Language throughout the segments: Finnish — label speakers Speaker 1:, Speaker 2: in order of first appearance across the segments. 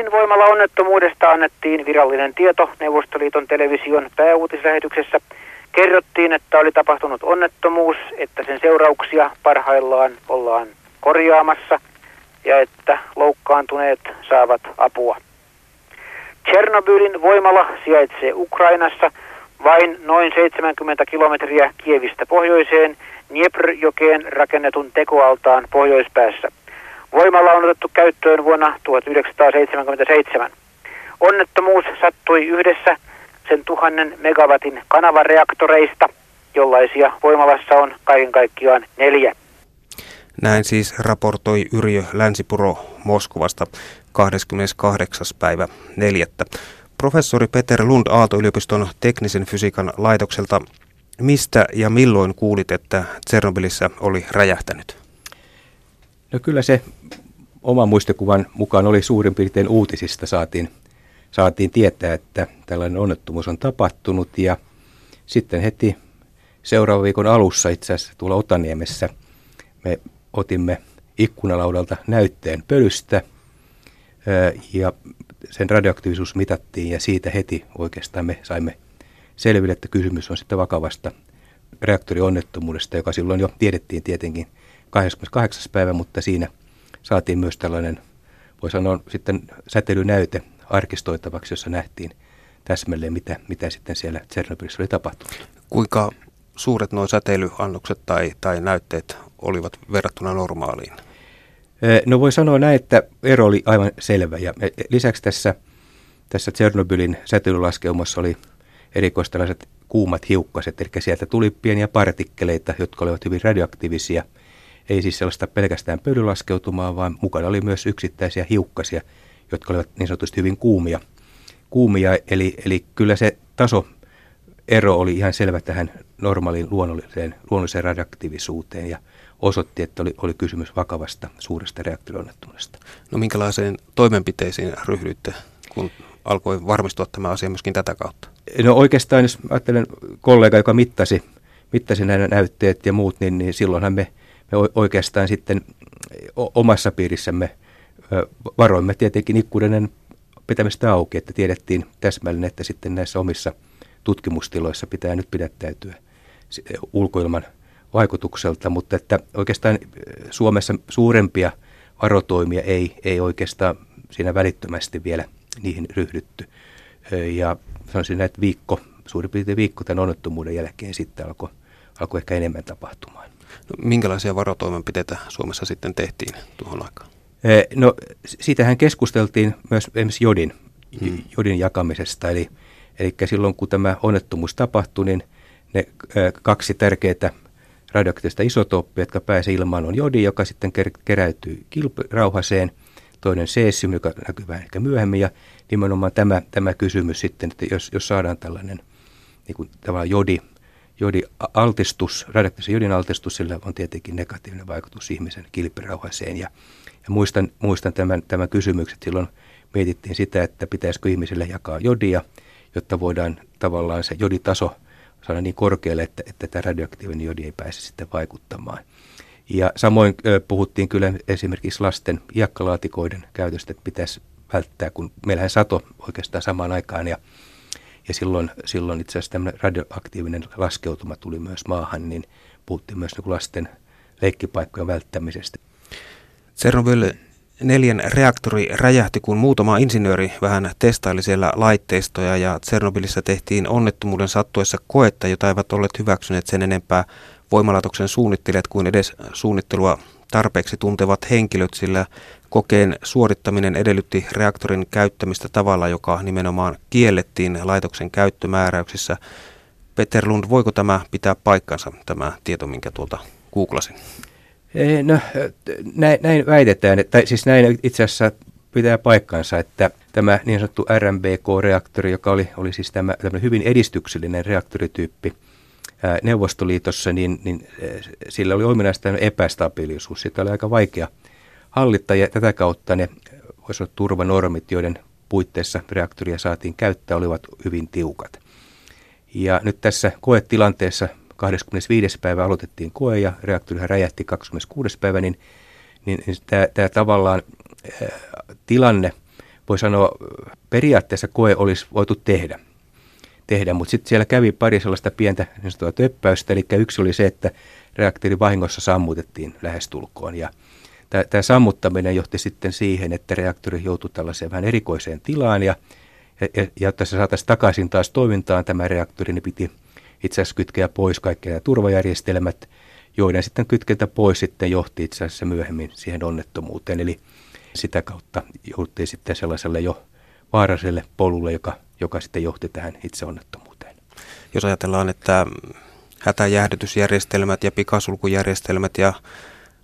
Speaker 1: Tšernobylin voimalla onnettomuudesta annettiin virallinen tieto Neuvostoliiton television pääuutislähetyksessä. Kerrottiin, että oli tapahtunut onnettomuus, että sen seurauksia parhaillaan ollaan korjaamassa ja että loukkaantuneet saavat apua. Tchernobylin voimala sijaitsee Ukrainassa vain noin 70 kilometriä Kievistä pohjoiseen Dnieprjokeen rakennetun tekoaltaan pohjoispäässä. Voimalla on otettu käyttöön vuonna 1977. Onnettomuus sattui yhdessä sen tuhannen megawatin kanavareaktoreista, jollaisia voimalassa on kaiken kaikkiaan neljä.
Speaker 2: Näin siis raportoi Yrjö Länsipuro Moskovasta 28. päivä 4. Professori Peter Lund Aalto-yliopiston teknisen fysiikan laitokselta. Mistä ja milloin kuulit, että Tsernobylissä oli räjähtänyt?
Speaker 3: No kyllä se oman muistikuvan mukaan oli suurin piirtein uutisista saatiin, saatiin tietää, että tällainen onnettomuus on tapahtunut. Ja sitten heti seuraavan viikon alussa itse asiassa tuolla Otaniemessä me otimme ikkunalaudalta näytteen pölystä ja sen radioaktiivisuus mitattiin ja siitä heti oikeastaan me saimme selville, että kysymys on sitten vakavasta reaktorionnettomuudesta, joka silloin jo tiedettiin tietenkin 28. päivä, mutta siinä saatiin myös tällainen, voi sanoa sitten säteilynäyte arkistoitavaksi, jossa nähtiin täsmälleen, mitä, mitä sitten siellä Tsernobylissä oli tapahtunut.
Speaker 2: Kuinka suuret nuo säteilyannokset tai, tai näytteet olivat verrattuna normaaliin?
Speaker 3: No voi sanoa näin, että ero oli aivan selvä. Ja lisäksi tässä, tässä Tsernobylin säteilylaskeumassa oli erikoistalaiset kuumat hiukkaset, eli sieltä tuli pieniä partikkeleita, jotka olivat hyvin radioaktiivisia. Ei siis sellaista pelkästään pölylaskeutumaa, vaan mukana oli myös yksittäisiä hiukkasia, jotka olivat niin sanotusti hyvin kuumia. kuumia eli, eli kyllä se taso ero oli ihan selvä tähän normaaliin luonnolliseen, luonnolliseen radioaktiivisuuteen ja osoitti, että oli, oli kysymys vakavasta suuresta reaktorionnettomuudesta.
Speaker 2: No minkälaiseen toimenpiteisiin ryhdyitte, kun alkoi varmistua tämä asia myöskin tätä kautta?
Speaker 3: No oikeastaan, jos ajattelen kollega, joka mittasi, mittasi nämä näytteet ja muut, niin, niin silloinhan me, me oikeastaan sitten omassa piirissämme varoimme tietenkin ikkunen pitämistä auki, että tiedettiin täsmälleen, että sitten näissä omissa tutkimustiloissa pitää nyt pidättäytyä ulkoilman vaikutukselta, mutta että oikeastaan Suomessa suurempia varotoimia ei, ei oikeastaan siinä välittömästi vielä niihin ryhdytty. Ja sanoisin, että viikko, suurin piirtein viikko tämän onnettomuuden jälkeen sitten alkoi, alkoi ehkä enemmän tapahtumaan.
Speaker 2: No, minkälaisia varotoimenpiteitä Suomessa sitten tehtiin tuohon aikaan?
Speaker 3: No siitähän keskusteltiin myös esimerkiksi jodin, hmm. jodin jakamisesta. Eli, eli silloin kun tämä onnettomuus tapahtui, niin ne kaksi tärkeää radioaktiivista isotooppia, jotka pääsee ilmaan, on jodi, joka sitten keräytyy kilpirauhaseen, toinen cesium, joka näkyy vähän ehkä myöhemmin, ja nimenomaan tämä, tämä kysymys sitten, että jos, jos saadaan tällainen niin kuin tavallaan jodi, jodi altistus, radioaktiivisen jodin altistus, sillä on tietenkin negatiivinen vaikutus ihmisen kilpirauhaseen, ja, ja muistan, muistan tämän, tämän kysymyksen, silloin mietittiin sitä, että pitäisikö ihmisille jakaa jodia, jotta voidaan tavallaan se joditaso – saada niin korkealle, että, että tämä radioaktiivinen jodi ei pääse sitten vaikuttamaan. Ja samoin ö, puhuttiin kyllä esimerkiksi lasten iakkalaatikoiden käytöstä, että pitäisi välttää, kun meillähän sato oikeastaan samaan aikaan. Ja, ja silloin, silloin itse asiassa tämmöinen radioaktiivinen laskeutuma tuli myös maahan, niin puhuttiin myös niin lasten leikkipaikkojen välttämisestä.
Speaker 2: Tsernobyl neljän reaktori räjähti, kun muutama insinööri vähän testaili siellä laitteistoja ja Tsernobylissa tehtiin onnettomuuden sattuessa koetta, jota eivät olleet hyväksyneet sen enempää voimalaitoksen suunnittelijat kuin edes suunnittelua tarpeeksi tuntevat henkilöt, sillä kokeen suorittaminen edellytti reaktorin käyttämistä tavalla, joka nimenomaan kiellettiin laitoksen käyttömääräyksissä. Peter Lund, voiko tämä pitää paikkansa, tämä tieto, minkä tuolta googlasin?
Speaker 3: No, näin, näin väitetään, että siis näin itse asiassa pitää paikkansa, että tämä niin sanottu RMBK-reaktori, joka oli, oli siis tämä hyvin edistyksellinen reaktorityyppi Neuvostoliitossa, niin, niin sillä oli ominaista epästabiilisuus. Sitä oli aika vaikea hallittaa ja tätä kautta ne voisi olla turvanormit, joiden puitteissa reaktoria saatiin käyttää, olivat hyvin tiukat. Ja nyt tässä koetilanteessa 25. päivä aloitettiin koe ja reaktori räjähti 26. päivä, niin, niin, niin tämä, tämä tavallaan tilanne voi sanoa, periaatteessa koe olisi voitu tehdä. Tehdä mutta sitten siellä kävi pari sellaista pientä niin töppäystä, eli yksi oli se, että reaktori vahingossa sammutettiin lähestulkoon, ja tämä sammuttaminen johti sitten siihen, että reaktori joutui tällaiseen vähän erikoiseen tilaan, ja, ja, ja jotta se saataisiin takaisin taas toimintaan tämä reaktori, niin piti itse asiassa kytkeä pois kaikki nämä turvajärjestelmät, joiden sitten kytkentä pois sitten johti itse asiassa myöhemmin siihen onnettomuuteen. Eli sitä kautta joutui sitten sellaiselle jo vaaralliselle polulle, joka, joka sitten johti tähän itse onnettomuuteen.
Speaker 2: Jos ajatellaan, että hätäjäähdytysjärjestelmät ja pikasulkujärjestelmät ja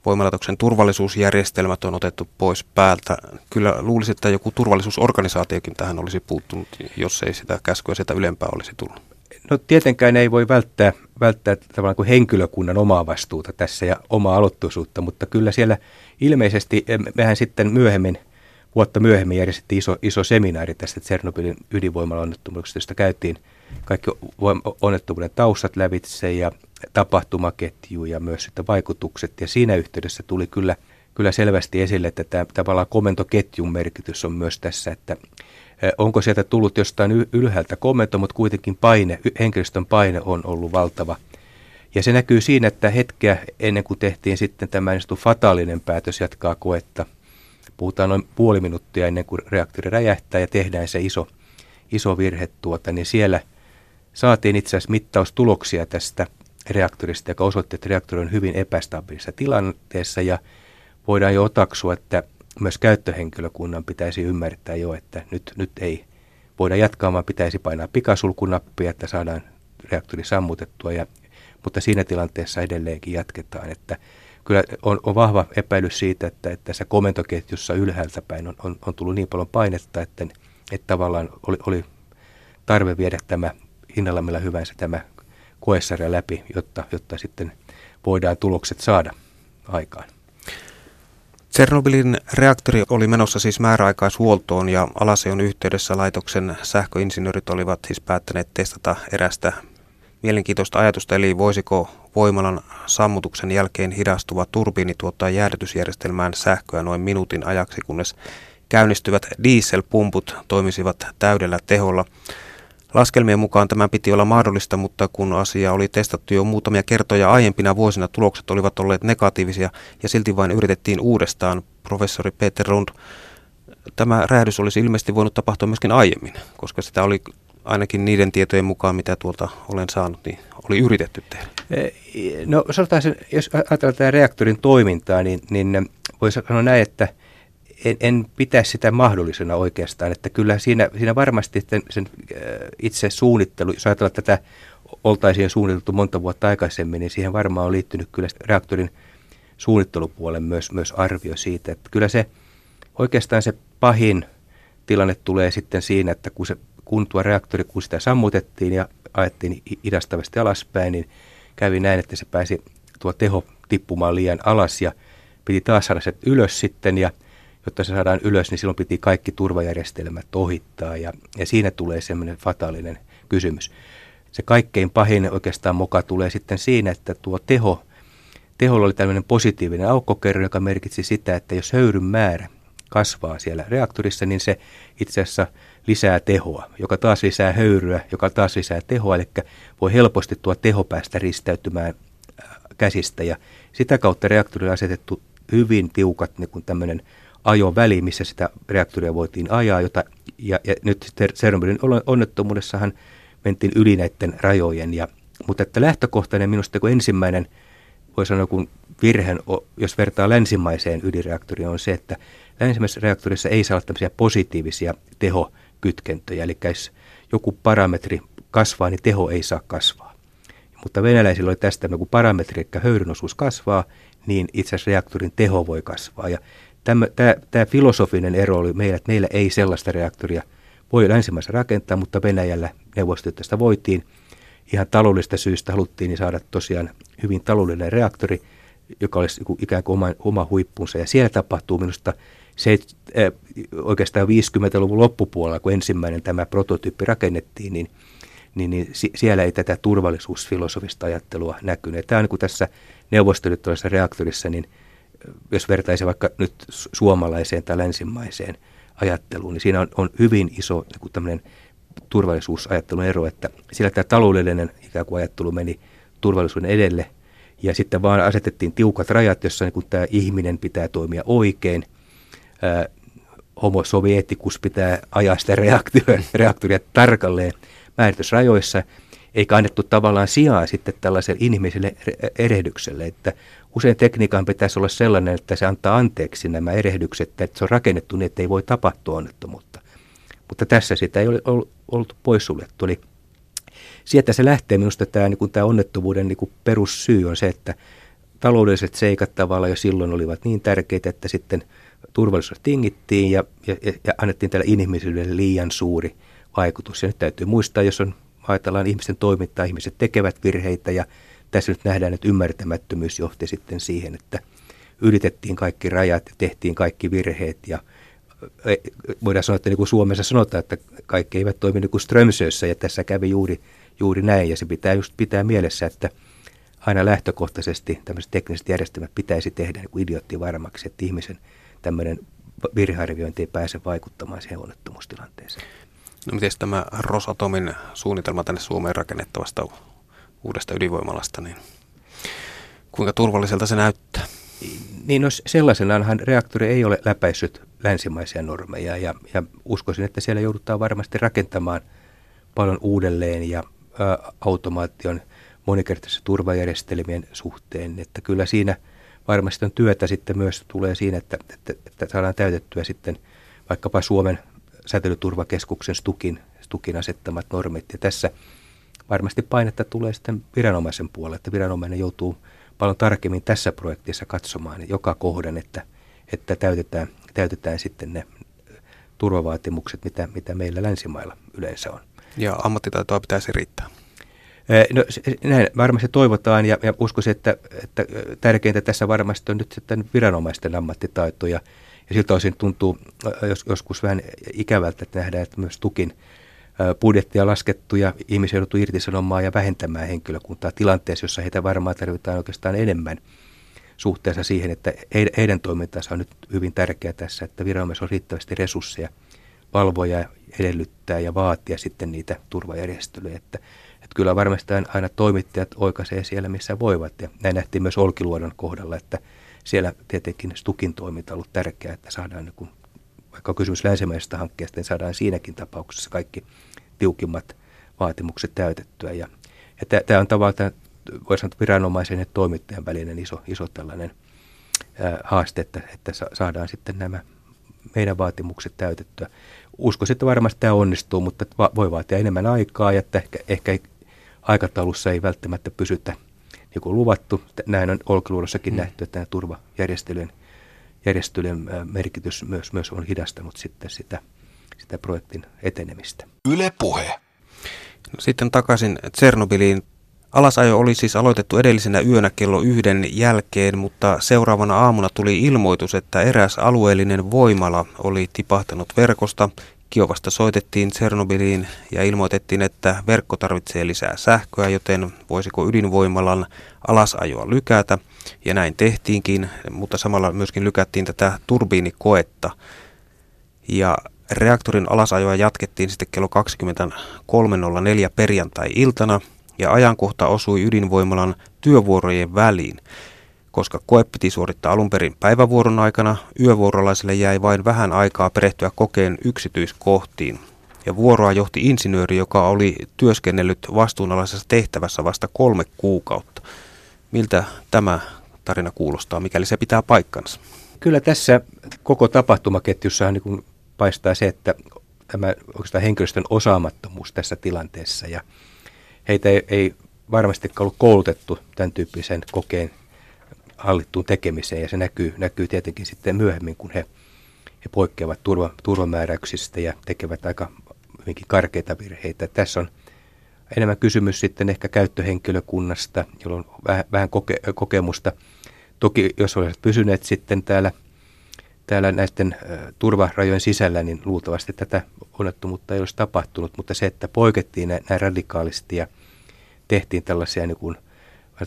Speaker 2: voimalaitoksen turvallisuusjärjestelmät on otettu pois päältä. Kyllä luulisin, että joku turvallisuusorganisaatiokin tähän olisi puuttunut, jos ei sitä käskyä sieltä ylempää olisi tullut.
Speaker 3: No tietenkään ei voi välttää, välttää tavallaan kuin henkilökunnan omaa vastuuta tässä ja omaa aloittuisuutta, mutta kyllä siellä ilmeisesti, mehän sitten myöhemmin, vuotta myöhemmin järjestettiin iso, iso seminaari tästä Tsernobylin onnettomuudesta, josta käytiin kaikki onnettomuuden taustat lävitse ja tapahtumaketju ja myös sitten vaikutukset. Ja siinä yhteydessä tuli kyllä, kyllä selvästi esille, että tämä tavallaan komentoketjun merkitys on myös tässä, että onko sieltä tullut jostain ylhäältä komento, mutta kuitenkin paine, henkilöstön paine on ollut valtava. Ja se näkyy siinä, että hetkeä ennen kuin tehtiin sitten tämä niin fataalinen päätös jatkaa koetta, puhutaan noin puoli minuuttia ennen kuin reaktori räjähtää ja tehdään se iso, iso virhe tuota, niin siellä saatiin itse asiassa mittaustuloksia tästä reaktorista, joka osoitti, että reaktori on hyvin epästabiilissa tilanteessa ja voidaan jo otaksua, että myös käyttöhenkilökunnan pitäisi ymmärtää jo, että nyt, nyt ei voida jatkaa, vaan pitäisi painaa pikasulkunappia, että saadaan reaktori sammutettua, ja, mutta siinä tilanteessa edelleenkin jatketaan. Että kyllä on, on vahva epäilys siitä, että, että tässä komentoketjussa ylhäältä päin on, on, on tullut niin paljon painetta, että, että tavallaan oli, oli tarve viedä tämä hinnalla millä hyvänsä tämä koesarja läpi, jotta, jotta sitten voidaan tulokset saada aikaan.
Speaker 2: Tsernobylin reaktori oli menossa siis määräaikaishuoltoon ja alaseon yhteydessä laitoksen sähköinsinöörit olivat siis päättäneet testata erästä mielenkiintoista ajatusta, eli voisiko voimalan sammutuksen jälkeen hidastuva turbiini tuottaa jäädytysjärjestelmään sähköä noin minuutin ajaksi, kunnes käynnistyvät dieselpumput toimisivat täydellä teholla. Laskelmien mukaan tämä piti olla mahdollista, mutta kun asia oli testattu jo muutamia kertoja aiempina vuosina, tulokset olivat olleet negatiivisia ja silti vain yritettiin uudestaan. Professori Peter Rund, tämä räjähdys olisi ilmeisesti voinut tapahtua myöskin aiemmin, koska sitä oli ainakin niiden tietojen mukaan, mitä tuolta olen saanut, niin oli yritetty tehdä.
Speaker 3: Eh, no sanotaan sen, jos ajatellaan tätä reaktorin toimintaa, niin, niin voisi sanoa näin, että – en, en pitäisi sitä mahdollisena oikeastaan, että kyllä siinä, siinä varmasti sen, sen itse suunnittelu, jos ajatellaan tätä oltaisiin suunniteltu monta vuotta aikaisemmin, niin siihen varmaan on liittynyt kyllä reaktorin suunnittelupuolen myös, myös arvio siitä, että kyllä se oikeastaan se pahin tilanne tulee sitten siinä, että kun, se, kun tuo reaktori, kun sitä sammutettiin ja ajettiin hidastavasti alaspäin, niin kävi näin, että se pääsi tuo teho tippumaan liian alas ja piti taas saada se ylös sitten ja – jotta se saadaan ylös, niin silloin piti kaikki turvajärjestelmät ohittaa ja, ja siinä tulee semmoinen fataalinen kysymys. Se kaikkein pahin oikeastaan moka tulee sitten siinä, että tuo teho, teholla oli tämmöinen positiivinen aukkokerro, joka merkitsi sitä, että jos höyryn määrä kasvaa siellä reaktorissa, niin se itse asiassa lisää tehoa, joka taas lisää höyryä, joka taas lisää tehoa, eli voi helposti tuo teho päästä ristäytymään äh, käsistä ja sitä kautta reaktorille asetettu hyvin tiukat niin kuin tämmöinen ajoväli, missä sitä reaktoria voitiin ajaa, jota, ja, ja nyt Tsernobylin onnettomuudessahan mentiin yli näiden rajojen. Ja, mutta että lähtökohtainen minusta kun ensimmäinen, voi sanoa kun virheen, jos vertaa länsimaiseen ydinreaktoriin, on se, että länsimaisessa reaktorissa ei saa olla tämmöisiä positiivisia tehokytkentöjä, eli jos joku parametri kasvaa, niin teho ei saa kasvaa. Mutta venäläisillä oli tästä, kun parametri, eli höyryn osuus kasvaa, niin itse asiassa reaktorin teho voi kasvaa. Ja tämä, tämä, tämä filosofinen ero oli meillä, että meillä ei sellaista reaktoria voi länsimaissa rakentaa, mutta Venäjällä neuvostoliitosta voitiin. Ihan taloudellista syystä haluttiin niin saada tosiaan hyvin taloudellinen reaktori, joka olisi ikään kuin oma, oma huippunsa. Ja siellä tapahtuu minusta se, äh, oikeastaan 50-luvun loppupuolella, kun ensimmäinen tämä prototyyppi rakennettiin, niin, niin, niin siellä ei tätä turvallisuusfilosofista ajattelua näkynyt. Tämä on niin tässä neuvostoliittolaisessa reaktorissa, niin – jos vertaisi vaikka nyt suomalaiseen tai länsimaiseen ajatteluun, niin siinä on, on hyvin iso niin tämmöinen turvallisuusajattelun ero, että sillä tämä taloudellinen ikään kuin ajattelu meni turvallisuuden edelle ja sitten vaan asetettiin tiukat rajat, jossa niin tämä ihminen pitää toimia oikein. Homo sovieticus pitää ajaa sitä reaktoria, reaktoria tarkalleen määritysrajoissa, eikä annettu tavallaan sijaa sitten tällaiselle inhimilliselle erehdykselle, että usein tekniikan pitäisi olla sellainen, että se antaa anteeksi nämä erehdykset, että se on rakennettu niin, että ei voi tapahtua onnettomuutta. Mutta tässä sitä ei ole ollut poissuljettu. Eli sieltä se lähtee minusta tämä, niin tämä onnettomuuden niin perussyy on se, että taloudelliset seikat tavallaan jo silloin olivat niin tärkeitä, että sitten turvallisuus tingittiin ja, ja, ja annettiin tällä inhimillisyydelle liian suuri vaikutus. Ja nyt täytyy muistaa, jos on, ajatellaan ihmisten toimintaa, ihmiset tekevät virheitä ja tässä nyt nähdään, että ymmärtämättömyys johti sitten siihen, että ylitettiin kaikki rajat ja tehtiin kaikki virheet ja voidaan sanoa, että niin kuin Suomessa sanotaan, että kaikki eivät toimi niin kuin Strömsössä ja tässä kävi juuri juuri näin, ja se pitää just pitää mielessä, että aina lähtökohtaisesti tämmöiset tekniset järjestelmät pitäisi tehdä niin idiotti varmaksi, että ihmisen tämmöinen virhearviointi ei pääse vaikuttamaan siihen onnettomuustilanteeseen.
Speaker 2: No miten tämä Rosatomin suunnitelma tänne Suomeen rakennettavasta uudesta ydinvoimalasta, niin kuinka turvalliselta se näyttää?
Speaker 3: Niin no sellaisenaanhan reaktori ei ole läpäissyt länsimaisia normeja ja, ja uskoisin, että siellä joudutaan varmasti rakentamaan paljon uudelleen ja automaation monikertaisen turvajärjestelmien suhteen, että kyllä siinä varmasti on työtä sitten myös tulee siinä, että, että, että saadaan täytettyä sitten vaikkapa Suomen säteilyturvakeskuksen Stukin, Stukin asettamat normit. Ja tässä varmasti painetta tulee sitten viranomaisen puolelle, että viranomainen joutuu paljon tarkemmin tässä projektissa katsomaan joka kohden, että, että täytetään, täytetään sitten ne turvavaatimukset, mitä, mitä meillä länsimailla yleensä on.
Speaker 2: Ja ammattitaitoa pitäisi riittää.
Speaker 3: No, näin varmasti toivotaan ja, ja uskoisin, että, että tärkeintä tässä varmasti on nyt sitten viranomaisten ammattitaito ja, ja siltä osin tuntuu jos, joskus vähän ikävältä, että nähdään, että myös tukin budjettia laskettu ja ihmisiä joutuu irtisanomaan ja vähentämään henkilökuntaa tilanteessa, jossa heitä varmaan tarvitaan oikeastaan enemmän suhteessa siihen, että heidän toimintansa on nyt hyvin tärkeää tässä, että viranomaisilla on riittävästi resursseja valvoja edellyttää ja vaatia sitten niitä turvajärjestelyjä. Että, että kyllä varmasti aina toimittajat oikaisee siellä, missä voivat. Ja näin nähtiin myös Olkiluodon kohdalla, että siellä tietenkin Stukin toiminta on ollut tärkeää, että saadaan, niin kun, vaikka on kysymys länsimäisestä hankkeesta, niin saadaan siinäkin tapauksessa kaikki tiukimmat vaatimukset täytettyä. Ja, ja tämä on tavallaan, voisi sanoa, viranomaisen ja toimittajan välinen iso, iso tällainen ää, haaste, että, että saadaan sitten nämä meidän vaatimukset täytettyä uskoisin, että varmasti tämä onnistuu, mutta voi vaatia enemmän aikaa ja että ehkä, ehkä aikataulussa ei välttämättä pysytä niin kuin luvattu. Näin on Olkiluodossakin hmm. nähty, että turvajärjestelyjen järjestelyjen merkitys myös, myös on hidastanut sitten sitä, sitä projektin etenemistä. Yle puhe.
Speaker 2: No, sitten takaisin Tsernobyliin. Alasajo oli siis aloitettu edellisenä yönä kello yhden jälkeen, mutta seuraavana aamuna tuli ilmoitus, että eräs alueellinen voimala oli tipahtanut verkosta. Kiovasta soitettiin Tsernobyliin ja ilmoitettiin, että verkko tarvitsee lisää sähköä, joten voisiko ydinvoimalan alasajoa lykätä. Ja näin tehtiinkin, mutta samalla myöskin lykättiin tätä turbiinikoetta. Ja reaktorin alasajoa jatkettiin sitten kello 23.04 perjantai-iltana – ja ajankohta osui ydinvoimalan työvuorojen väliin. Koska koe piti suorittaa alun perin päivävuoron aikana, yövuorolaisille jäi vain vähän aikaa perehtyä kokeen yksityiskohtiin. Ja vuoroa johti insinööri, joka oli työskennellyt vastuunalaisessa tehtävässä vasta kolme kuukautta. Miltä tämä tarina kuulostaa, mikäli se pitää paikkansa?
Speaker 3: Kyllä tässä koko tapahtumaketjussa niin paistaa se, että tämä oikeastaan henkilöstön osaamattomuus tässä tilanteessa ja heitä ei, ei varmasti ollut koulutettu tämän tyyppisen kokeen hallittuun tekemiseen ja se näkyy, näkyy tietenkin sitten myöhemmin, kun he, he poikkeavat turva, turvamääräyksistä ja tekevät aika hyvinkin karkeita virheitä. Tässä on enemmän kysymys sitten ehkä käyttöhenkilökunnasta, jolla on vähän, vähän koke, kokemusta. Toki jos olisit pysyneet sitten täällä, täällä näiden turvarajojen sisällä, niin luultavasti tätä onnettomuutta ei olisi tapahtunut, mutta se, että poikettiin näin, näin radikaalisti ja tehtiin tällaisia niin kuin,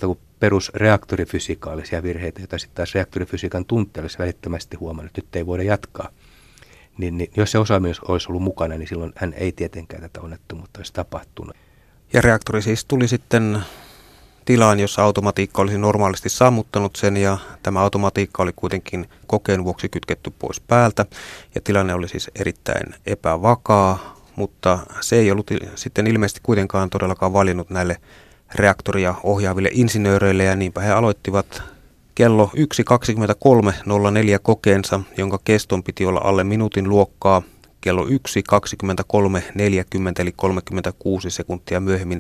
Speaker 3: kuin perusreaktorifysikaalisia virheitä, joita sitten taas reaktorifysiikan tuntija olisi välittömästi huomannut, että nyt ei voida jatkaa, niin, niin jos se osaaminen olisi ollut mukana, niin silloin hän ei tietenkään tätä onnettomuutta olisi tapahtunut.
Speaker 2: Ja reaktori siis tuli sitten tilaan, jossa automatiikka olisi normaalisti sammuttanut sen ja tämä automatiikka oli kuitenkin kokeen vuoksi kytketty pois päältä ja tilanne oli siis erittäin epävakaa, mutta se ei ollut sitten ilmeisesti kuitenkaan todellakaan valinnut näille reaktoria ohjaaville insinööreille ja niinpä he aloittivat kello 1.23.04 kokeensa, jonka keston piti olla alle minuutin luokkaa. Kello 1.23.40 eli 36 sekuntia myöhemmin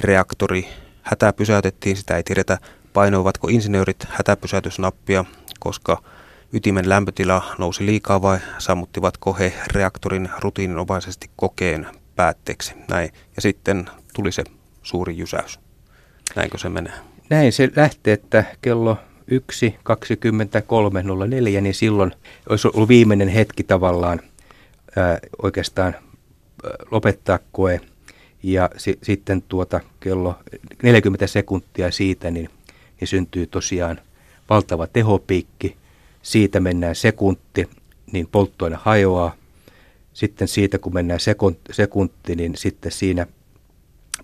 Speaker 2: reaktori hätä pysäytettiin. Sitä ei tiedetä painoivatko insinöörit hätäpysäytysnappia, koska ytimen lämpötila nousi liikaa vai sammuttivatko he reaktorin rutiininomaisesti kokeen päätteeksi. Näin. Ja sitten tuli se suuri jysäys. Näinkö se menee?
Speaker 3: Näin se lähtee, että kello 1.23.04, niin silloin olisi ollut viimeinen hetki tavallaan ää, oikeastaan ää, lopettaa koe. Ja si, sitten tuota kello 40 sekuntia siitä, niin, niin syntyy tosiaan valtava tehopiikki. Siitä mennään sekunti, niin polttoaine hajoaa. Sitten siitä, kun mennään sekunti, niin sitten siinä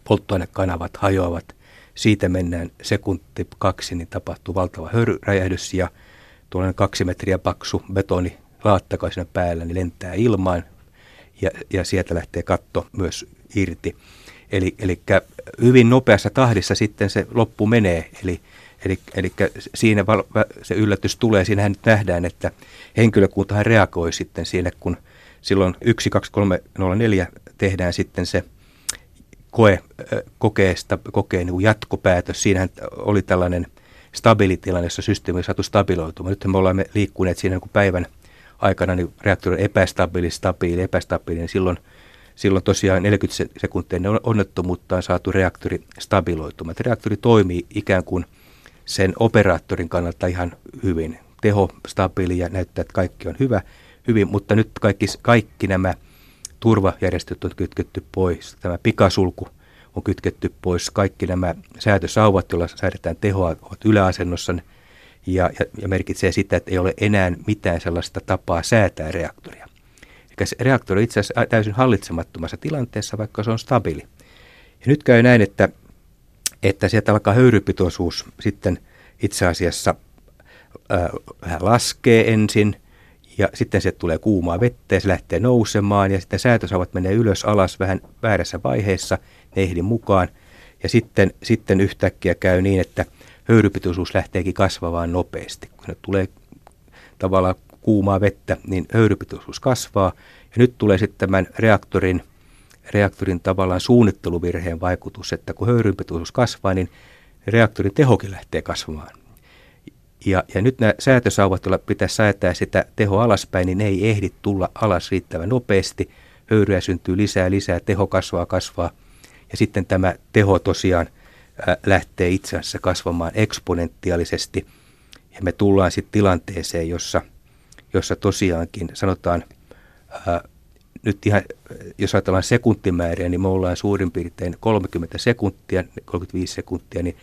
Speaker 3: polttoainekanavat hajoavat – siitä mennään sekunti kaksi, niin tapahtuu valtava höyryräjähdys ja tuollainen kaksi metriä paksu betoni laattaka siinä päällä, niin lentää ilmaan ja, ja sieltä lähtee katto myös irti. Eli, eli hyvin nopeassa tahdissa sitten se loppu menee, eli, eli, eli siinä val, se yllätys tulee. Siinähän nyt nähdään, että henkilökuntahan reagoi sitten siinä, kun silloin 1, 2, 3, 0, 4 tehdään sitten se koe, kokeesta, kokeen niin jatkopäätös. Siinähän oli tällainen stabilitilanne, jossa systeemi on saatu stabiloitumaan. Nyt me olemme liikkuneet siinä niin päivän aikana, niin reaktori on epästabiili, stabiili, epästabiili, niin silloin, silloin tosiaan 40 sekuntia onnettomuutta on saatu reaktori stabiloitumaan. Reaktori toimii ikään kuin sen operaattorin kannalta ihan hyvin. Teho stabiili ja näyttää, että kaikki on hyvä, hyvin, mutta nyt kaikki, kaikki nämä turvajärjestöt on kytketty pois, tämä pikasulku on kytketty pois, kaikki nämä säätösauvat, joilla säädetään tehoa, ovat yläasennossa ja, ja, ja merkitsee sitä, että ei ole enää mitään sellaista tapaa säätää reaktoria. Reaktori on itse asiassa täysin hallitsemattomassa tilanteessa, vaikka se on stabiili. Ja nyt käy näin, että, että sieltä alkaa höyrypitoisuus sitten itse asiassa äh, vähän laskee ensin, ja sitten se tulee kuumaa vettä ja se lähtee nousemaan ja sitten säätösaavat menee ylös alas vähän väärässä vaiheessa, ne ehdi mukaan. Ja sitten, sitten yhtäkkiä käy niin, että höyrypitoisuus lähteekin kasvavaan nopeasti. Kun ne tulee tavallaan kuumaa vettä, niin höyrypitoisuus kasvaa. Ja nyt tulee sitten tämän reaktorin, reaktorin tavallaan suunnitteluvirheen vaikutus, että kun höyrypitoisuus kasvaa, niin reaktorin tehokin lähtee kasvamaan. Ja, ja nyt nämä säätösauvat, joilla pitäisi säätää sitä teho alaspäin, niin ne ei ehdi tulla alas riittävän nopeasti. Höyryä syntyy lisää, lisää, teho kasvaa, kasvaa. Ja sitten tämä teho tosiaan lähtee itse asiassa kasvamaan eksponentiaalisesti. Ja me tullaan sitten tilanteeseen, jossa, jossa tosiaankin sanotaan, ää, nyt ihan, jos ajatellaan sekuntimääriä, niin me ollaan suurin piirtein 30 sekuntia, 35 sekuntia, niin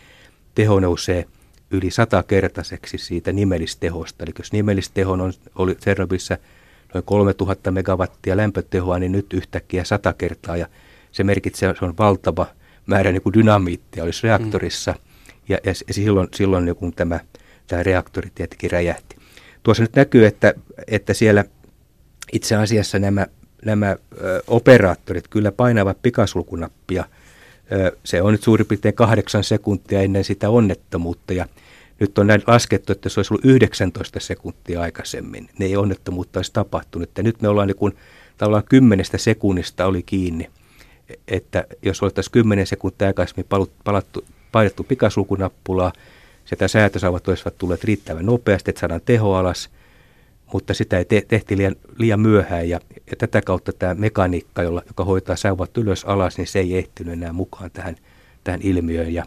Speaker 3: teho nousee – yli satakertaiseksi siitä nimellistehosta. Eli jos nimellisteho on, oli Tsernobylissa noin 3000 megawattia lämpötehoa, niin nyt yhtäkkiä sata kertaa. Ja se merkitsee, että se on valtava määrä niin kuin dynamiittia olisi reaktorissa. Mm. Ja, ja, ja silloin, silloin niin kun tämä, tämä reaktori tietenkin räjähti. Tuossa nyt näkyy, että, että siellä itse asiassa nämä, nämä ö, operaattorit kyllä painavat pikasulkunappia – se on nyt suurin piirtein kahdeksan sekuntia ennen sitä onnettomuutta ja nyt on näin laskettu, että se olisi ollut 19 sekuntia aikaisemmin. Ne ei onnettomuutta olisi tapahtunut. Ja nyt me ollaan niin kuin, tavallaan kymmenestä sekunnista oli kiinni, että jos oltaisiin 10 sekuntia aikaisemmin palattu, painettu pikasulkunappulaa, sitä säätösaavat olisivat tulleet riittävän nopeasti, että saadaan teho alas – mutta sitä ei te- tehty liian, liian myöhään ja, ja tätä kautta tämä mekaniikka, jolla, joka hoitaa säuvät ylös alas, niin se ei ehtinyt enää mukaan tähän, tähän ilmiöön. Ja,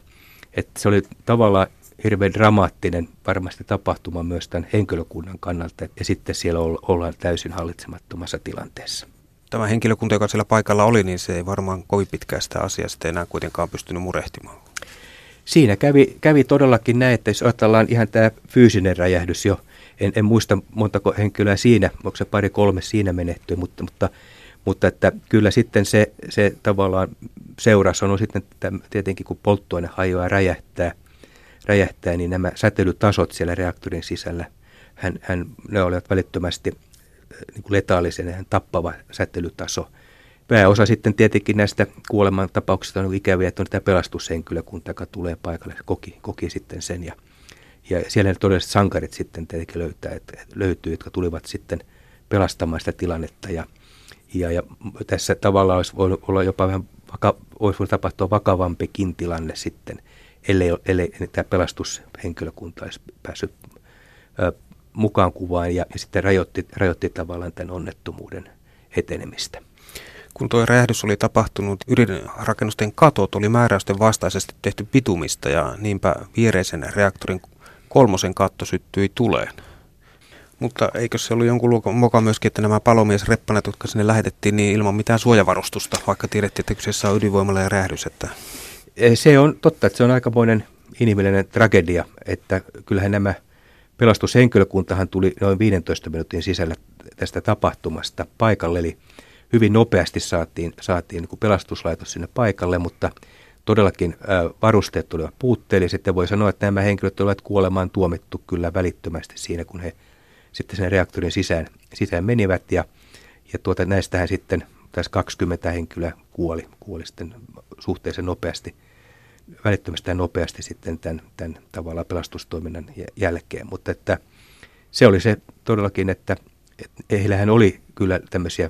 Speaker 3: että se oli tavallaan hirveän dramaattinen varmasti tapahtuma myös tämän henkilökunnan kannalta ja sitten siellä ollaan täysin hallitsemattomassa tilanteessa.
Speaker 2: Tämä henkilökunta, joka siellä paikalla oli, niin se ei varmaan kovin pitkään sitä asiaa sitten enää kuitenkaan pystynyt murehtimaan.
Speaker 3: Siinä kävi, kävi todellakin näin, että jos ajatellaan ihan tämä fyysinen räjähdys jo, en, en muista montako henkilöä siinä, onko se pari kolme siinä menehtyi, mutta, mutta, mutta että kyllä sitten se, se tavallaan seuraus on sitten tietenkin, kun polttoaine hajoaa räjähtää, räjähtää, niin nämä säteilytasot siellä reaktorin sisällä, hän, hän, ne olivat välittömästi niin kuin letaalisen ja tappava säteilytaso. Pääosa sitten tietenkin näistä kuolemantapauksista on ikäviä, että on tämä pelastushenkilökunta, joka tulee paikalle, koki, koki sitten sen. Ja, ja siellä ne todelliset sankarit sitten tietenkin löytää, että löytyy, jotka tulivat sitten pelastamaan sitä tilannetta. Ja, ja, ja tässä tavallaan olisi voinut olla jopa vähän, vaka, olisi voinut tapahtua vakavampikin tilanne sitten, ellei, ellei tämä pelastushenkilökunta olisi päässyt ö, mukaan kuvaan ja, ja sitten rajoitti, rajoitti tavallaan tämän onnettomuuden etenemistä.
Speaker 2: Kun tuo räjähdys oli tapahtunut, ydinrakennusten katot oli määräysten vastaisesti tehty pitumista ja niinpä viereisen reaktorin kolmosen katto syttyi tuleen. Mutta eikö se ollut jonkun moka myöskin, että nämä palomiesreppanat, jotka sinne lähetettiin, niin ilman mitään suojavarustusta, vaikka tiedettiin, että kyseessä on ydinvoimalla ja räjähdys? Että...
Speaker 3: Se on totta, että se on aikamoinen inhimillinen tragedia, että kyllähän nämä pelastushenkilökuntahan tuli noin 15 minuutin sisällä tästä tapahtumasta paikalle, eli hyvin nopeasti saatiin, saatiin niin kuin pelastuslaitos sinne paikalle, mutta todellakin varusteet tulivat puutteelliset ja voi sanoa, että nämä henkilöt olivat kuolemaan tuomittu kyllä välittömästi siinä, kun he sitten sen reaktorin sisään, sisään menivät. Ja, ja tuota, näistähän sitten tässä 20 henkilöä kuoli, kuoli sitten suhteellisen nopeasti, välittömästi ja nopeasti sitten tämän, tämän tavallaan pelastustoiminnan jälkeen, mutta että se oli se todellakin, että, että heillähän oli kyllä tämmöisiä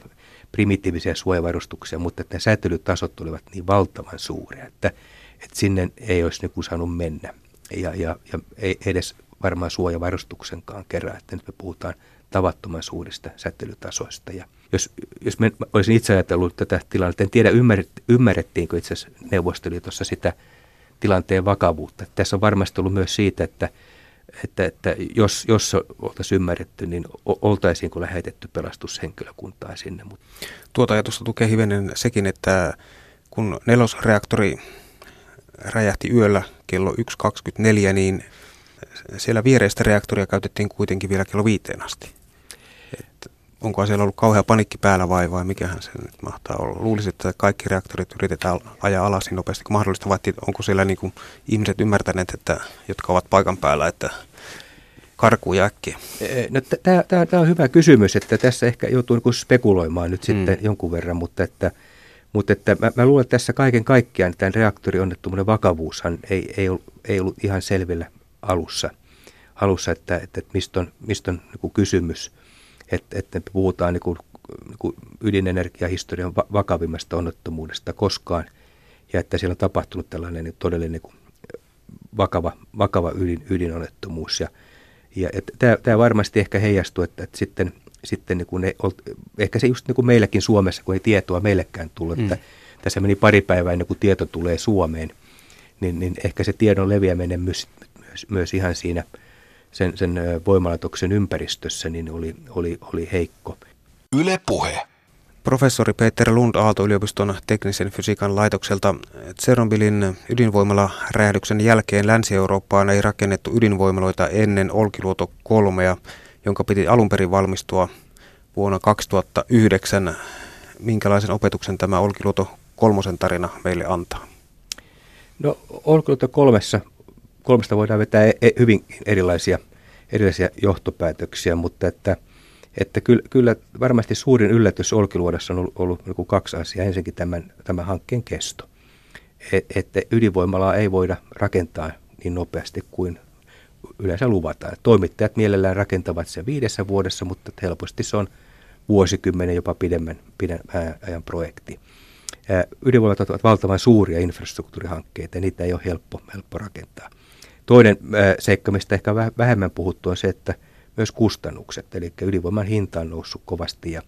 Speaker 3: primitiivisia suojavarustuksia, mutta että ne säätelytasot olivat niin valtavan suuria, että, että sinne ei olisi niin saanut mennä. Ja, ja, ja ei edes varmaan suojavarustuksenkaan kerran, että nyt me puhutaan tavattoman suurista säteilytasoista. Ja jos, jos me olisin itse ajatellut tätä tilannetta, en tiedä ymmärret, ymmärrettiinkö itse asiassa Neuvostoliitossa sitä tilanteen vakavuutta. Tässä on varmasti ollut myös siitä, että että, että jos, jos oltaisiin ymmärretty, niin oltaisiinko lähetetty pelastushenkilökuntaa sinne.
Speaker 2: Tuota ajatusta tukee hivenen sekin, että kun nelosreaktori räjähti yöllä kello 1.24, niin siellä viereistä reaktoria käytettiin kuitenkin vielä kello viiteen asti. Onko siellä ollut kauhea panikki päällä vai, vai mikähän se nyt mahtaa olla? Luulisin, että kaikki reaktorit yritetään ajaa alas niin nopeasti kuin mahdollista, vai onko siellä niin kuin ihmiset ymmärtäneet, että, jotka ovat paikan päällä, että karkuu äkkiä?
Speaker 3: No, Tämä on hyvä kysymys, että tässä ehkä joutuu niin spekuloimaan nyt sitten mm. jonkun verran, mutta että, mutta että mä, mä luulen, että tässä kaiken kaikkiaan tämän reaktorionnettomuuden vakavuushan ei, ei, ollut, ei ollut ihan selvillä alussa, alussa että, että, että mistä on, mistä on niin kysymys – että, että puhutaan niin kuin, niin kuin ydinenergiahistorian vakavimmasta onnettomuudesta koskaan, ja että siellä on tapahtunut tällainen niin todellinen niin kuin vakava, vakava ydin, ydinonnettomuus. Ja, ja tämä, tämä varmasti ehkä heijastuu, että, että sitten, sitten niin kuin ne, ehkä se just niin kuin meilläkin Suomessa, kun ei tietoa meillekään tullut, mm. että tässä meni pari päivää ennen kuin tieto tulee Suomeen, niin, niin ehkä se tiedon leviäminen myös, myös, myös ihan siinä – sen, sen voimalaitoksen ympäristössä, niin oli, oli, oli heikko. Yle puhe.
Speaker 2: Professori Peter Lund Aalto-yliopiston teknisen fysiikan laitokselta Tsernobylin ydinvoimala-räjähdyksen jälkeen Länsi-Eurooppaan ei rakennettu ydinvoimaloita ennen Olkiluoto 3, jonka piti alun perin valmistua vuonna 2009. Minkälaisen opetuksen tämä Olkiluoto kolmosen tarina meille antaa?
Speaker 3: No Olkiluoto kolmessa kolmesta voidaan vetää e- e- hyvin erilaisia, erilaisia johtopäätöksiä, mutta että, että kyllä, kyllä varmasti suurin yllätys Olkiluodossa on ollut, ollut niin kaksi asiaa. Ensinnäkin tämän, tämän hankkeen kesto. Et, että ydinvoimalaa ei voida rakentaa niin nopeasti kuin yleensä luvataan. Toimittajat mielellään rakentavat sen viidessä vuodessa, mutta helposti se on vuosikymmenen jopa pidemmän, pidemmän ajan projekti. Ydinvoimat ovat valtavan suuria infrastruktuurihankkeita ja niitä ei ole helppo, helppo rakentaa. Toinen seikka, mistä ehkä vähemmän puhuttu, on se, että myös kustannukset, eli ydinvoiman hinta on noussut kovasti ja,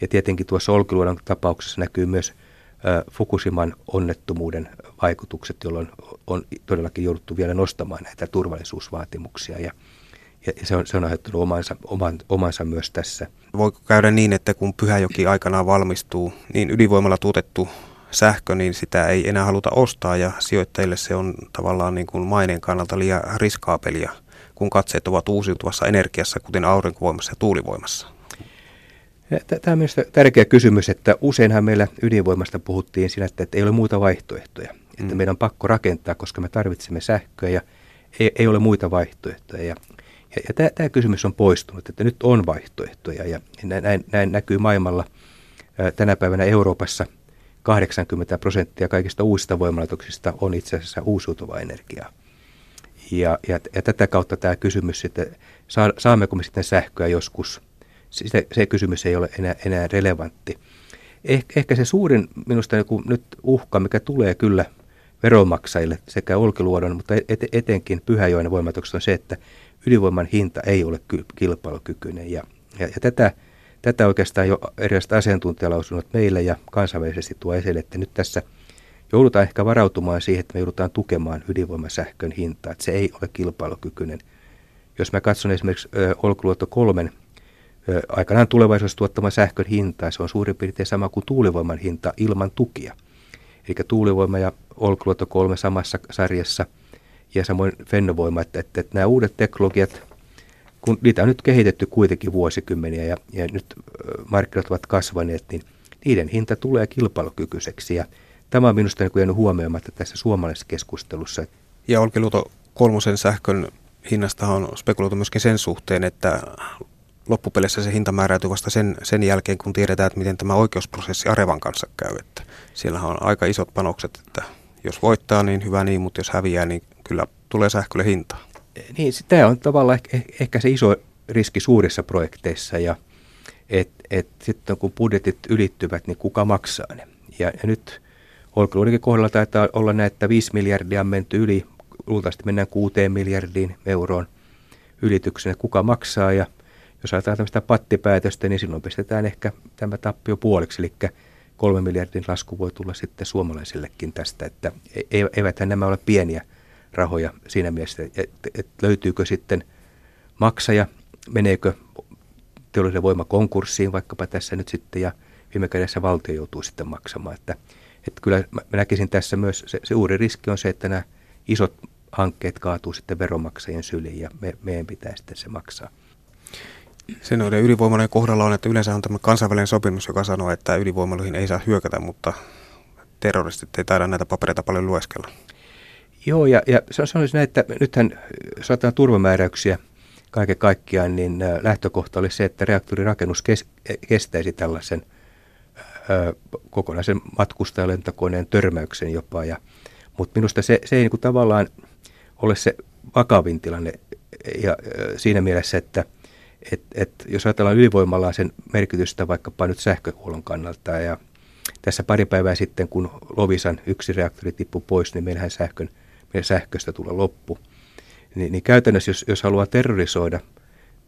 Speaker 3: ja tietenkin tuossa Olkiluodon tapauksessa näkyy myös Fukushiman onnettomuuden vaikutukset, jolloin on todellakin jouduttu vielä nostamaan näitä turvallisuusvaatimuksia ja, ja se on, se on aiheuttanut omansa, oman, omansa myös tässä.
Speaker 2: Voiko käydä niin, että kun Pyhäjoki aikanaan valmistuu, niin ydinvoimalla tuotettu sähkö, niin sitä ei enää haluta ostaa ja sijoittajille se on tavallaan niin kuin maineen kannalta liian riskaapelia, kun katseet ovat uusiutuvassa energiassa, kuten aurinkovoimassa ja tuulivoimassa.
Speaker 3: Tämä on myös tärkeä kysymys, että useinhan meillä ydinvoimasta puhuttiin siinä, että ei ole muita vaihtoehtoja. Että mm. meidän on pakko rakentaa, koska me tarvitsemme sähköä ja ei, ei ole muita vaihtoehtoja. Ja, ja, ja tämä, tämä kysymys on poistunut, että nyt on vaihtoehtoja ja näin, näin näkyy maailmalla tänä päivänä Euroopassa 80 prosenttia kaikista uusista voimalaitoksista on itse asiassa uusiutuvaa energiaa. Ja, ja, ja tätä kautta tämä kysymys, että saa, saammeko me sitten sähköä joskus, se, se kysymys ei ole enää, enää relevantti. Eh, ehkä se suurin minusta joku nyt uhka, mikä tulee kyllä veronmaksajille sekä Olkiluodon, mutta et, etenkin Pyhäjoen voimatuksessa on se, että ydinvoiman hinta ei ole kilpailukykyinen. Ja, ja, ja tätä, tätä oikeastaan jo erilaiset asiantuntijalausunnot meille ja kansainvälisesti tuo esille, että nyt tässä joudutaan ehkä varautumaan siihen, että me joudutaan tukemaan ydinvoimasähkön hintaa, että se ei ole kilpailukykyinen. Jos mä katson esimerkiksi Olkiluoto kolmen aikanaan tulevaisuudessa tuottama sähkön hinta, se on suurin piirtein sama kuin tuulivoiman hinta ilman tukia. Eli tuulivoima ja Olkiluoto 3 samassa sarjassa ja samoin Fennovoima, että, että, että nämä uudet teknologiat, kun niitä on nyt kehitetty kuitenkin vuosikymmeniä ja, ja nyt markkinat ovat kasvaneet, niin niiden hinta tulee kilpailukykyiseksi ja tämä on minusta niin jäänyt huomioimatta tässä suomalaisessa keskustelussa.
Speaker 2: Ja Olkiluoto kolmosen sähkön hinnasta on spekuloitu myöskin sen suhteen, että loppupeleissä se hinta määräytyy vasta sen, sen jälkeen, kun tiedetään, että miten tämä oikeusprosessi Arevan kanssa käy. Että siellähän on aika isot panokset, että jos voittaa, niin hyvä niin, mutta jos häviää, niin kyllä tulee sähkölle hinta.
Speaker 3: Niin, tämä on tavallaan ehkä, ehkä se iso riski suurissa projekteissa ja että et sitten kun budjetit ylittyvät, niin kuka maksaa ne. Ja, ja nyt Olkiluodenkin kohdalla taitaa olla näin, että 5 miljardia on menty yli, luultavasti mennään 6 miljardiin euroon ylityksenä, kuka maksaa? Ja – jos ajatellaan tämmöistä pattipäätöstä, niin silloin pistetään ehkä tämä tappio puoliksi, eli kolme miljardin lasku voi tulla sitten suomalaisillekin tästä, että e-, e-, eiväthän nämä ole pieniä rahoja siinä mielessä, että, että löytyykö sitten maksaja, meneekö teollisen voima konkurssiin vaikkapa tässä nyt sitten ja viime kädessä valtio joutuu sitten maksamaan. Että, että kyllä mä näkisin tässä myös, se, se uuri riski on se, että nämä isot hankkeet kaatuu sitten veronmaksajien syliin ja me, meidän pitää sitten se maksaa.
Speaker 2: Se noiden ydinvoimalojen kohdalla on, että yleensä on tämä kansainvälinen sopimus, joka sanoo, että ydinvoimaloihin ei saa hyökätä, mutta terroristit ei taida näitä papereita paljon lueskella.
Speaker 3: Joo, ja, ja sanoisin näin, että nythän saataan turvamääräyksiä kaiken kaikkiaan, niin lähtökohta oli se, että reaktorirakennus kes, kestäisi tällaisen ö, kokonaisen matkustajalentokoneen törmäyksen jopa. Ja, mutta minusta se, se ei niin kuin tavallaan ole se vakavin tilanne ja, ö, siinä mielessä, että – et, et, jos ajatellaan ydinvoimalaa sen merkitystä vaikkapa nyt sähköhuollon kannalta ja tässä pari päivää sitten, kun Lovisan yksi reaktori tippui pois, niin meillähän sähkön, meidän sähköstä tulee loppu. Niin, niin käytännössä, jos, jos haluaa terrorisoida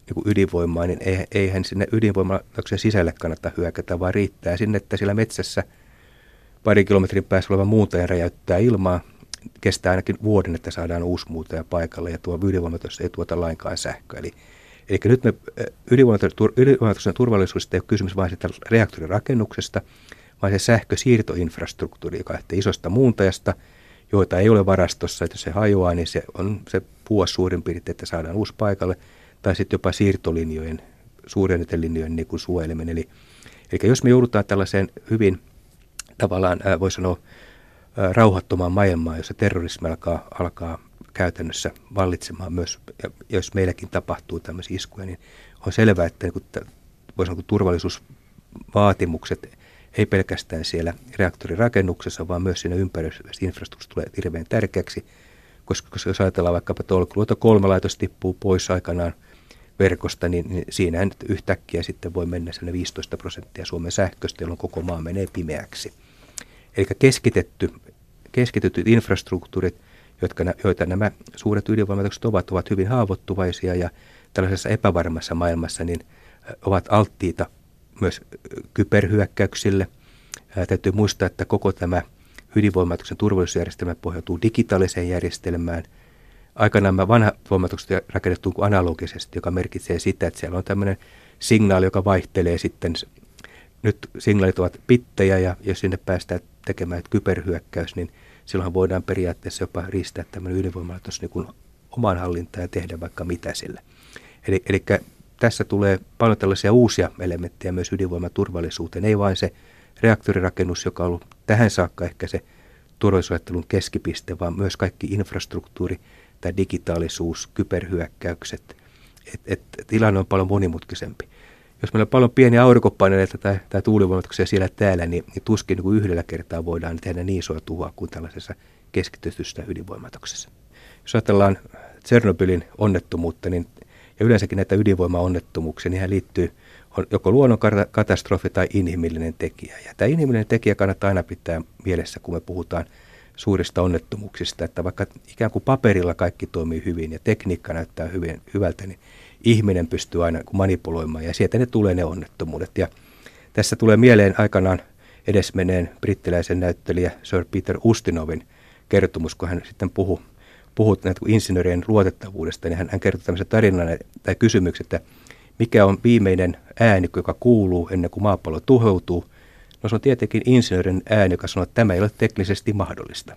Speaker 3: niin kuin ydinvoimaa, niin eihän sinne ydinvoimalaitoksen sisälle kannata hyökätä, vaan riittää sinne, että siellä metsässä pari kilometrin päässä oleva muuntaja räjäyttää ilmaa. Kestää ainakin vuoden, että saadaan uusi muutaja paikalle ja tuo ydinvoimalaitos ei tuota lainkaan sähköä. Eli Eli nyt me ydinvoimatuksen turvallisuudesta ei ole kysymys vain siitä reaktorin rakennuksesta, vaan se sähkösiirtoinfrastruktuuri, joka lähtee isosta muuntajasta, joita ei ole varastossa, että jos se hajoaa, niin se on se puos suurin piirtein, että saadaan uusi paikalle, tai sitten jopa siirtolinjojen, suuren linjojen niin kuin suojeleminen. Eli, eli jos me joudutaan tällaiseen hyvin tavallaan, voi sanoa, rauhattomaan maailmaan, jossa terrorismi alkaa, alkaa käytännössä vallitsemaan myös, ja jos meilläkin tapahtuu tämmöisiä iskuja, niin on selvää, että niin voisi sanoa, turvallisuusvaatimukset ei pelkästään siellä reaktorirakennuksessa, vaan myös siinä ympäröivässä infrastruktuurissa tulee hirveän tärkeäksi, koska, koska jos ajatellaan vaikkapa Tolkuluoto kolme laitos tippuu pois aikanaan verkosta, niin, niin siinä nyt yhtäkkiä sitten voi mennä 15 prosenttia Suomen sähköstä, jolloin koko maa menee pimeäksi. Eli keskitetty, keskitetyt infrastruktuurit – jotka, joita nämä suuret ydinvoimalaitokset ovat, ovat hyvin haavoittuvaisia ja tällaisessa epävarmassa maailmassa niin ovat alttiita myös kyberhyökkäyksille. Ää, täytyy muistaa, että koko tämä ydinvoimalaitoksen turvallisuusjärjestelmä pohjautuu digitaaliseen järjestelmään. Aikanaan nämä vanhat voimalaitokset rakennettu analogisesti, joka merkitsee sitä, että siellä on tämmöinen signaali, joka vaihtelee sitten nyt signaalit ovat pittejä ja jos sinne päästään tekemään kyberhyökkäys, niin silloin voidaan periaatteessa jopa riistää tämmöinen ydinvoimalaitos niin kuin omaan hallintaan ja tehdä vaikka mitä sille. Eli, eli tässä tulee paljon tällaisia uusia elementtejä myös ydinvoimaturvallisuuteen, ei vain se reaktorirakennus, joka on ollut tähän saakka ehkä se turvallisuusajattelun keskipiste, vaan myös kaikki infrastruktuuri, tämä digitaalisuus, kyberhyökkäykset. Et, et, tilanne on paljon monimutkaisempi. Jos meillä on paljon pieniä aurinkopaneeleita tai, tai tuulivoimatuksia siellä täällä, niin, niin tuskin niin yhdellä kertaa voidaan tehdä niin isoa tuhoa kuin tällaisessa keskitystyssä ydinvoimatuksessa. Jos ajatellaan Tsernobylin onnettomuutta, niin ja yleensäkin näitä ydinvoimaonnettomuuksia, niin liittyy on joko luonnonkatastrofi tai inhimillinen tekijä. Ja tämä inhimillinen tekijä kannattaa aina pitää mielessä, kun me puhutaan suurista onnettomuuksista, että vaikka ikään kuin paperilla kaikki toimii hyvin ja tekniikka näyttää hyvin, hyvältä, niin ihminen pystyy aina manipuloimaan ja sieltä ne tulee ne onnettomuudet. Ja tässä tulee mieleen aikanaan edesmeneen brittiläisen näyttelijä Sir Peter Ustinovin kertomus, kun hän sitten puhui puhut näitä insinöörien luotettavuudesta, niin hän, hän kertoi tämmöisen tarinan tai kysymyksen, että mikä on viimeinen ääni, joka kuuluu ennen kuin maapallo tuhoutuu. No se on tietenkin insinöörin ääni, joka sanoo, että tämä ei ole teknisesti mahdollista.